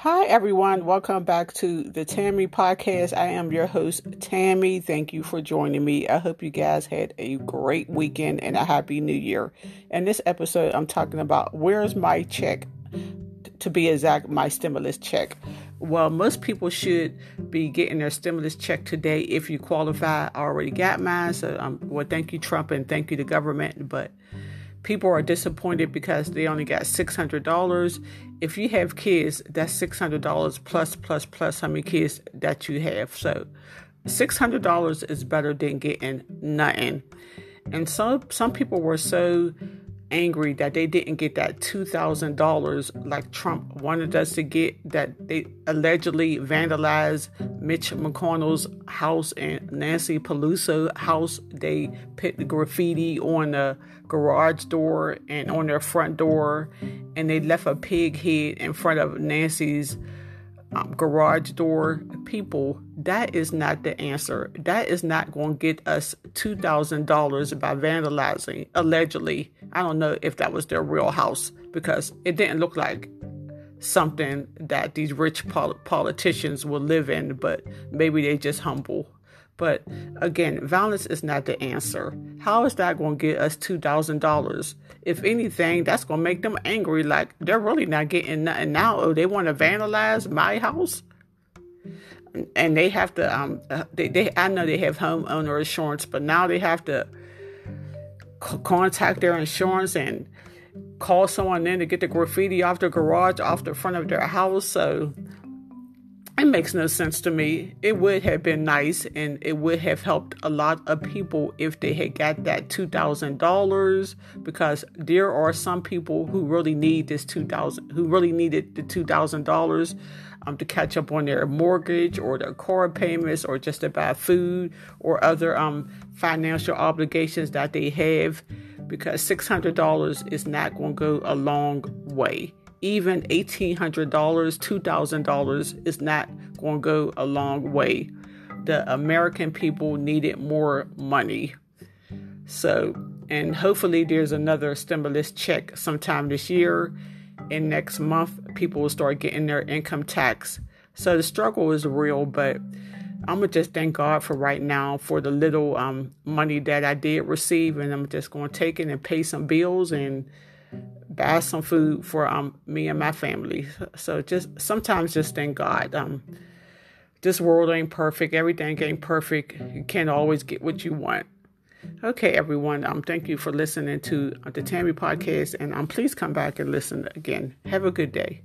Hi, everyone. Welcome back to the Tammy Podcast. I am your host, Tammy. Thank you for joining me. I hope you guys had a great weekend and a happy new year. In this episode, I'm talking about where's my check, to be exact, my stimulus check. Well, most people should be getting their stimulus check today if you qualify. I already got mine. So, um, well, thank you, Trump, and thank you, the government. But people are disappointed because they only got $600 if you have kids that's $600 plus plus plus how many kids that you have. So $600 is better than getting nothing. And some some people were so angry that they didn't get that $2,000 like Trump wanted us to get that they allegedly vandalized Mitch McConnell's house and Nancy Pelosi house. They put graffiti on the garage door and on their front door and they left a pig head in front of Nancy's um, garage door people, that is not the answer. That is not going to get us $2,000 by vandalizing, allegedly. I don't know if that was their real house because it didn't look like something that these rich pol- politicians will live in, but maybe they just humble. But again, violence is not the answer. How is that going to get us $2,000? If anything, that's going to make them angry. Like they're really not getting nothing now. Oh, they want to vandalize my house? And they have to, um, uh, they, they, I know they have homeowner insurance, but now they have to c- contact their insurance and call someone in to get the graffiti off the garage, off the front of their house. So it makes no sense to me. It would have been nice and it would have helped a lot of people if they had got that $2,000 because there are some people who really need this 2000 who really needed the $2,000 um, to catch up on their mortgage or their car payments or just to buy food or other um, financial obligations that they have because $600 is not going to go a long way even $1,800, $2,000 is not going to go a long way. The American people needed more money. So, and hopefully there's another stimulus check sometime this year. And next month, people will start getting their income tax. So the struggle is real, but I'm gonna just thank God for right now for the little um, money that I did receive, and I'm just gonna take it and pay some bills and buy some food for um me and my family. So just sometimes just thank God. Um, this world ain't perfect. Everything ain't perfect. You can't always get what you want. Okay, everyone. Um, thank you for listening to the Tammy podcast, and um, please come back and listen again. Have a good day.